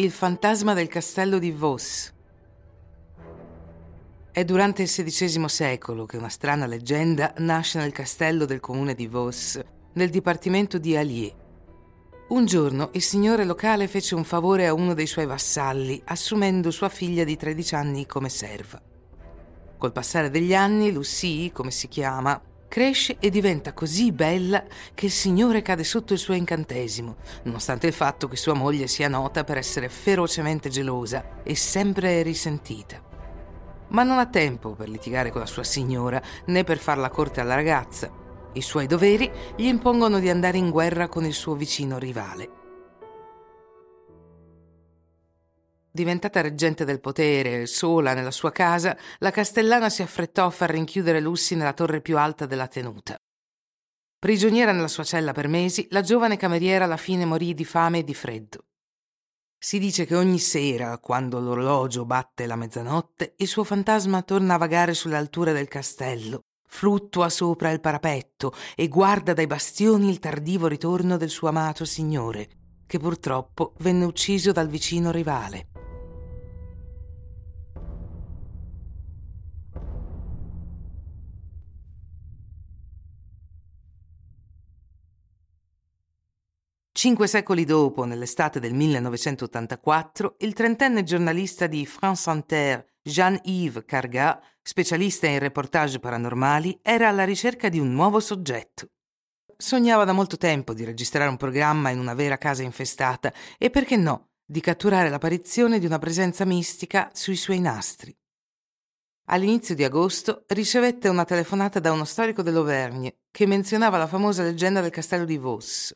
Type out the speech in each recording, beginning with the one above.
Il fantasma del castello di Vos. È durante il XVI secolo che una strana leggenda nasce nel castello del comune di Vos, nel dipartimento di Allier. Un giorno il signore locale fece un favore a uno dei suoi vassalli, assumendo sua figlia di 13 anni come serva. Col passare degli anni, Lucie, come si chiama, Cresce e diventa così bella che il Signore cade sotto il suo incantesimo, nonostante il fatto che sua moglie sia nota per essere ferocemente gelosa e sempre risentita. Ma non ha tempo per litigare con la sua signora né per far la corte alla ragazza. I suoi doveri gli impongono di andare in guerra con il suo vicino rivale. Diventata reggente del potere, sola nella sua casa, la castellana si affrettò a far rinchiudere Lucy nella torre più alta della tenuta. Prigioniera nella sua cella per mesi, la giovane cameriera alla fine morì di fame e di freddo. Si dice che ogni sera, quando l'orologio batte la mezzanotte, il suo fantasma torna a vagare sulle alture del castello, fluttua sopra il parapetto e guarda dai bastioni il tardivo ritorno del suo amato signore, che purtroppo venne ucciso dal vicino rivale. Cinque secoli dopo, nell'estate del 1984, il trentenne giornalista di France Inter, Jean-Yves Cargat, specialista in reportage paranormali, era alla ricerca di un nuovo soggetto. Sognava da molto tempo di registrare un programma in una vera casa infestata e, perché no, di catturare l'apparizione di una presenza mistica sui suoi nastri. All'inizio di agosto ricevette una telefonata da uno storico dell'Auvergne che menzionava la famosa leggenda del castello di Vos.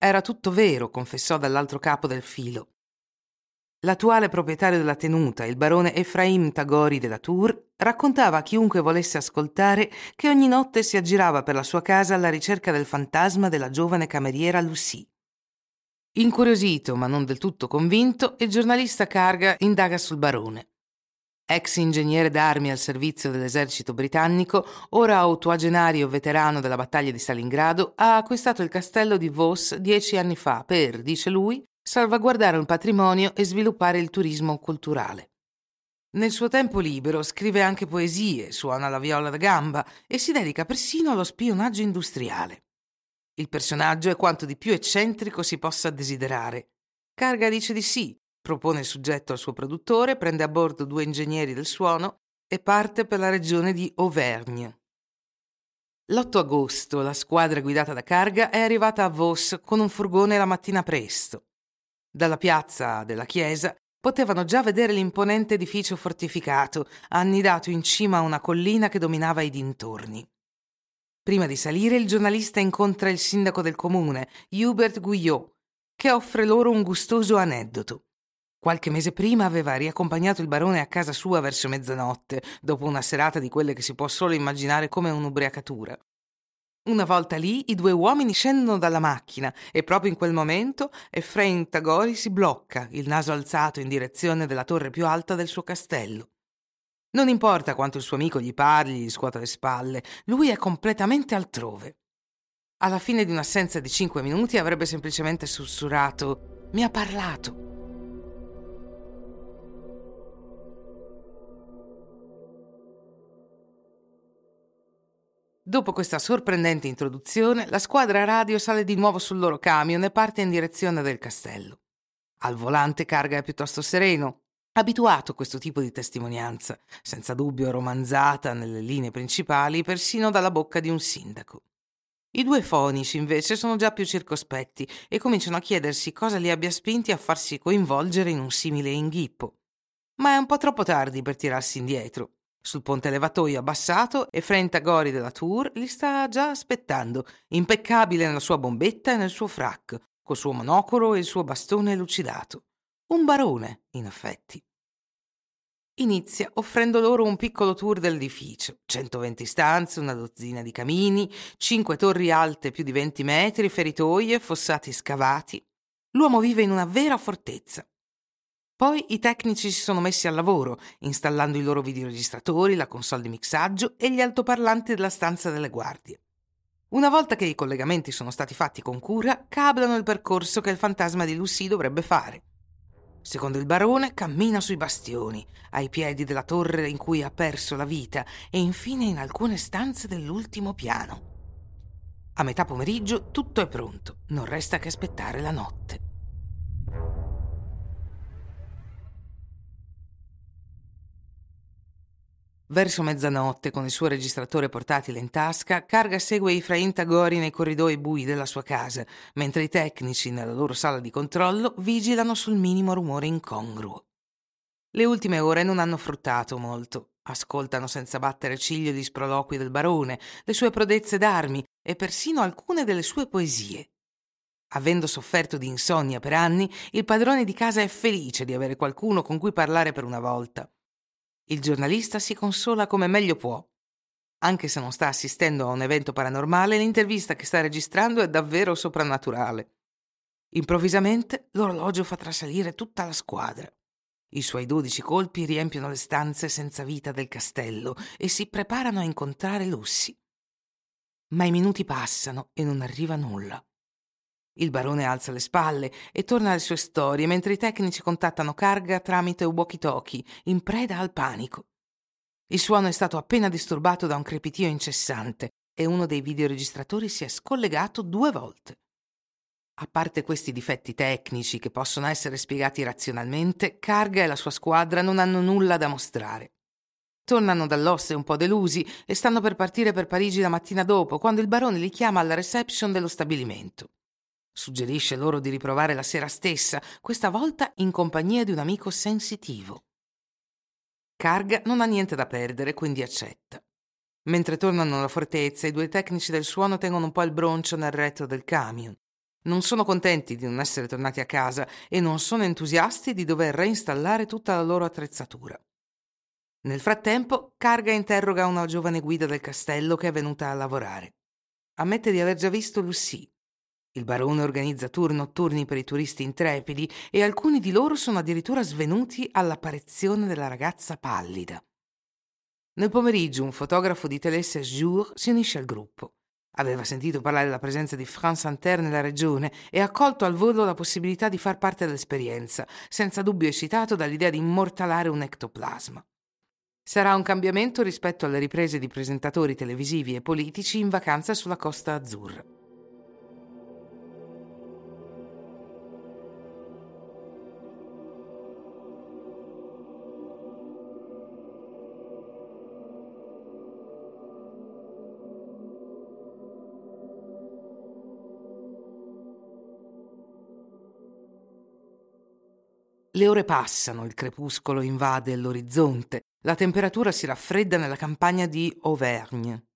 Era tutto vero, confessò dall'altro capo del filo. L'attuale proprietario della tenuta, il barone Efraim Tagori della Tour, raccontava a chiunque volesse ascoltare che ogni notte si aggirava per la sua casa alla ricerca del fantasma della giovane cameriera Lucie. Incuriosito, ma non del tutto convinto, il giornalista Carga indaga sul barone. Ex ingegnere d'armi al servizio dell'esercito britannico, ora ottuagenario veterano della battaglia di Stalingrado, ha acquistato il castello di Vos dieci anni fa per, dice lui, salvaguardare un patrimonio e sviluppare il turismo culturale. Nel suo tempo libero scrive anche poesie, suona la viola da gamba e si dedica persino allo spionaggio industriale. Il personaggio è quanto di più eccentrico si possa desiderare. Carga dice di sì, propone il soggetto al suo produttore, prende a bordo due ingegneri del suono e parte per la regione di Auvergne. L'8 agosto la squadra guidata da Carga è arrivata a Vos con un furgone la mattina presto. Dalla piazza della chiesa potevano già vedere l'imponente edificio fortificato, annidato in cima a una collina che dominava i dintorni. Prima di salire il giornalista incontra il sindaco del comune, Hubert Guyot, che offre loro un gustoso aneddoto. Qualche mese prima aveva riaccompagnato il barone a casa sua verso mezzanotte, dopo una serata di quelle che si può solo immaginare come un'ubriacatura. Una volta lì, i due uomini scendono dalla macchina e proprio in quel momento Efrain Tagori si blocca, il naso alzato in direzione della torre più alta del suo castello. Non importa quanto il suo amico gli parli, gli scuota le spalle, lui è completamente altrove. Alla fine di un'assenza di cinque minuti avrebbe semplicemente sussurrato: Mi ha parlato. Dopo questa sorprendente introduzione, la squadra radio sale di nuovo sul loro camion e parte in direzione del castello. Al volante Carga è piuttosto sereno, abituato a questo tipo di testimonianza, senza dubbio romanzata nelle linee principali persino dalla bocca di un sindaco. I due fonici invece sono già più circospetti e cominciano a chiedersi cosa li abbia spinti a farsi coinvolgere in un simile inghippo. Ma è un po' troppo tardi per tirarsi indietro. Sul ponte levatoio abbassato, Efrain Tagori della Tour li sta già aspettando, impeccabile nella sua bombetta e nel suo frac, col suo monocolo e il suo bastone lucidato. Un barone, in effetti. Inizia offrendo loro un piccolo tour dell'edificio, 120 stanze, una dozzina di camini, cinque torri alte più di 20 metri, feritoie, fossati scavati. L'uomo vive in una vera fortezza. Poi i tecnici si sono messi al lavoro, installando i loro videoregistratori, la console di mixaggio e gli altoparlanti della stanza delle guardie. Una volta che i collegamenti sono stati fatti con cura, cablano il percorso che il fantasma di Lucy dovrebbe fare. Secondo il barone, cammina sui bastioni, ai piedi della torre in cui ha perso la vita e infine in alcune stanze dell'ultimo piano. A metà pomeriggio tutto è pronto, non resta che aspettare la notte. Verso mezzanotte, con il suo registratore portatile in tasca, Carga segue Efrain Tagori nei corridoi bui della sua casa, mentre i tecnici, nella loro sala di controllo, vigilano sul minimo rumore incongruo. Le ultime ore non hanno fruttato molto. Ascoltano senza battere ciglio gli sproloqui del barone, le sue prodezze d'armi e persino alcune delle sue poesie. Avendo sofferto di insonnia per anni, il padrone di casa è felice di avere qualcuno con cui parlare per una volta. Il giornalista si consola come meglio può. Anche se non sta assistendo a un evento paranormale, l'intervista che sta registrando è davvero soprannaturale. Improvvisamente l'orologio fa trasalire tutta la squadra. I suoi dodici colpi riempiono le stanze senza vita del castello e si preparano a incontrare Lucy. Ma i minuti passano e non arriva nulla. Il barone alza le spalle e torna alle sue storie mentre i tecnici contattano Carga tramite walkie-talkie, in preda al panico. Il suono è stato appena disturbato da un crepitio incessante e uno dei videoregistratori si è scollegato due volte. A parte questi difetti tecnici che possono essere spiegati razionalmente, Carga e la sua squadra non hanno nulla da mostrare. Tornano dall'osse un po' delusi e stanno per partire per Parigi la mattina dopo, quando il barone li chiama alla reception dello stabilimento. Suggerisce loro di riprovare la sera stessa, questa volta in compagnia di un amico sensitivo. Carga non ha niente da perdere, quindi accetta. Mentre tornano alla fortezza, i due tecnici del suono tengono un po' il broncio nel retro del camion. Non sono contenti di non essere tornati a casa e non sono entusiasti di dover reinstallare tutta la loro attrezzatura. Nel frattempo, Carga interroga una giovane guida del castello che è venuta a lavorare. Ammette di aver già visto Lucie, il barone organizza tour notturni per i turisti intrepidi e alcuni di loro sono addirittura svenuti all'apparizione della ragazza pallida. Nel pomeriggio un fotografo di Télé Jour si unisce al gruppo. Aveva sentito parlare della presenza di France Inter nella regione e ha colto al volo la possibilità di far parte dell'esperienza, senza dubbio eccitato dall'idea di immortalare un ectoplasma. Sarà un cambiamento rispetto alle riprese di presentatori televisivi e politici in vacanza sulla Costa Azzurra. Le ore passano, il crepuscolo invade l'orizzonte, la temperatura si raffredda nella campagna di Auvergne.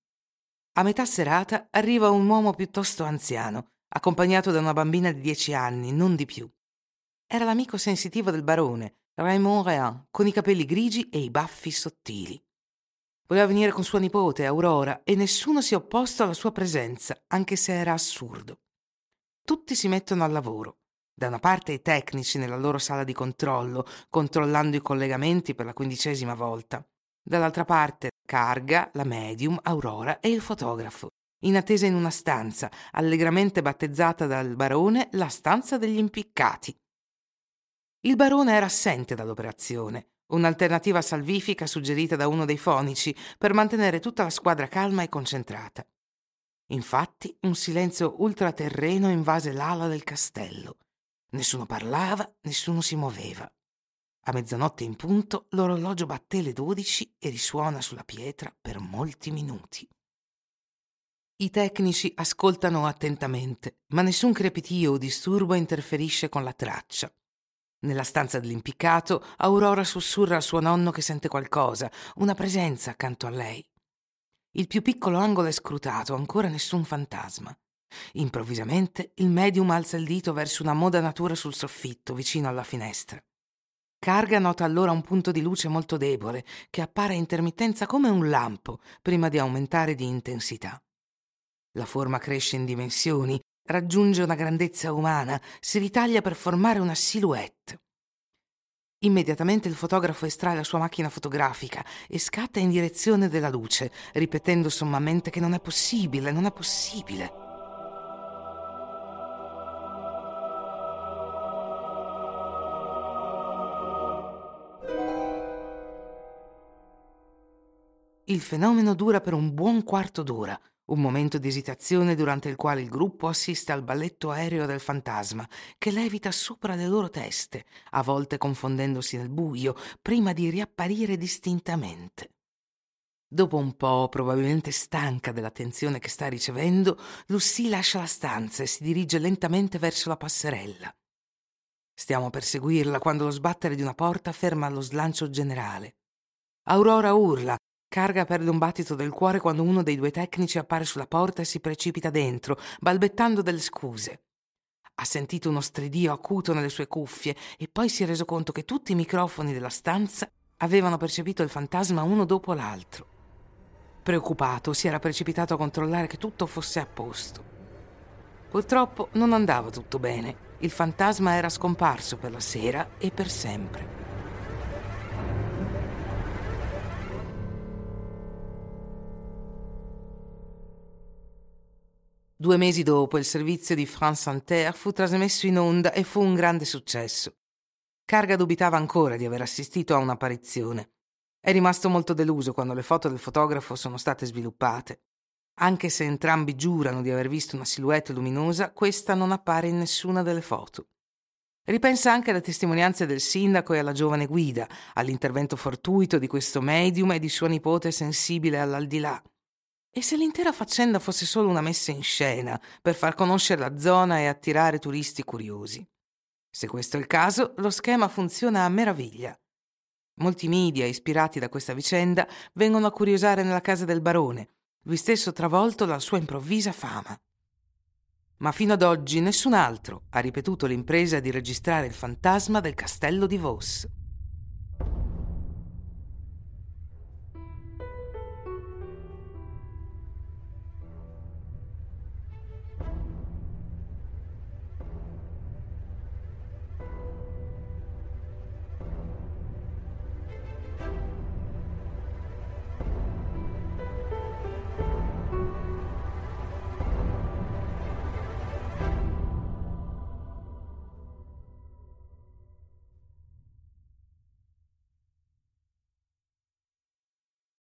A metà serata arriva un uomo piuttosto anziano, accompagnato da una bambina di dieci anni, non di più. Era l'amico sensitivo del barone, Raymond Réan, con i capelli grigi e i baffi sottili. Voleva venire con sua nipote, Aurora, e nessuno si è opposto alla sua presenza, anche se era assurdo. Tutti si mettono al lavoro. Da una parte i tecnici nella loro sala di controllo, controllando i collegamenti per la quindicesima volta. Dall'altra parte Carga, la medium, Aurora e il fotografo, in attesa in una stanza, allegramente battezzata dal barone la stanza degli impiccati. Il barone era assente dall'operazione, un'alternativa salvifica suggerita da uno dei fonici per mantenere tutta la squadra calma e concentrata. Infatti, un silenzio ultraterreno invase l'ala del castello. Nessuno parlava, nessuno si muoveva. A mezzanotte in punto l'orologio batté le dodici e risuona sulla pietra per molti minuti. I tecnici ascoltano attentamente, ma nessun crepitio o disturbo interferisce con la traccia. Nella stanza dell'impiccato, Aurora sussurra al suo nonno che sente qualcosa, una presenza accanto a lei. Il più piccolo angolo è scrutato, ancora nessun fantasma. Improvvisamente il medium alza il dito verso una modanatura sul soffitto, vicino alla finestra. Carga nota allora un punto di luce molto debole, che appare a intermittenza come un lampo, prima di aumentare di intensità. La forma cresce in dimensioni, raggiunge una grandezza umana, si ritaglia per formare una silhouette. Immediatamente il fotografo estrae la sua macchina fotografica e scatta in direzione della luce, ripetendo sommamente che non è possibile, non è possibile. Il fenomeno dura per un buon quarto d'ora, un momento di esitazione durante il quale il gruppo assiste al balletto aereo del fantasma, che levita sopra le loro teste, a volte confondendosi nel buio, prima di riapparire distintamente. Dopo un po', probabilmente stanca dell'attenzione che sta ricevendo, Lucy lascia la stanza e si dirige lentamente verso la passerella. Stiamo per seguirla quando lo sbattere di una porta ferma lo slancio generale. Aurora urla, Carga perde un battito del cuore quando uno dei due tecnici appare sulla porta e si precipita dentro, balbettando delle scuse. Ha sentito uno stridio acuto nelle sue cuffie e poi si è reso conto che tutti i microfoni della stanza avevano percepito il fantasma uno dopo l'altro. Preoccupato, si era precipitato a controllare che tutto fosse a posto. Purtroppo non andava tutto bene. Il fantasma era scomparso per la sera e per sempre. Due mesi dopo il servizio di France Inter fu trasmesso in onda e fu un grande successo. Carga dubitava ancora di aver assistito a un'apparizione. È rimasto molto deluso quando le foto del fotografo sono state sviluppate. Anche se entrambi giurano di aver visto una silhouette luminosa, questa non appare in nessuna delle foto. Ripensa anche alle testimonianze del sindaco e alla giovane guida, all'intervento fortuito di questo medium e di sua nipote sensibile all'aldilà. E se l'intera faccenda fosse solo una messa in scena per far conoscere la zona e attirare turisti curiosi? Se questo è il caso, lo schema funziona a meraviglia. Molti media, ispirati da questa vicenda, vengono a curiosare nella casa del barone, lui stesso travolto dalla sua improvvisa fama. Ma fino ad oggi nessun altro ha ripetuto l'impresa di registrare il fantasma del castello di Vos.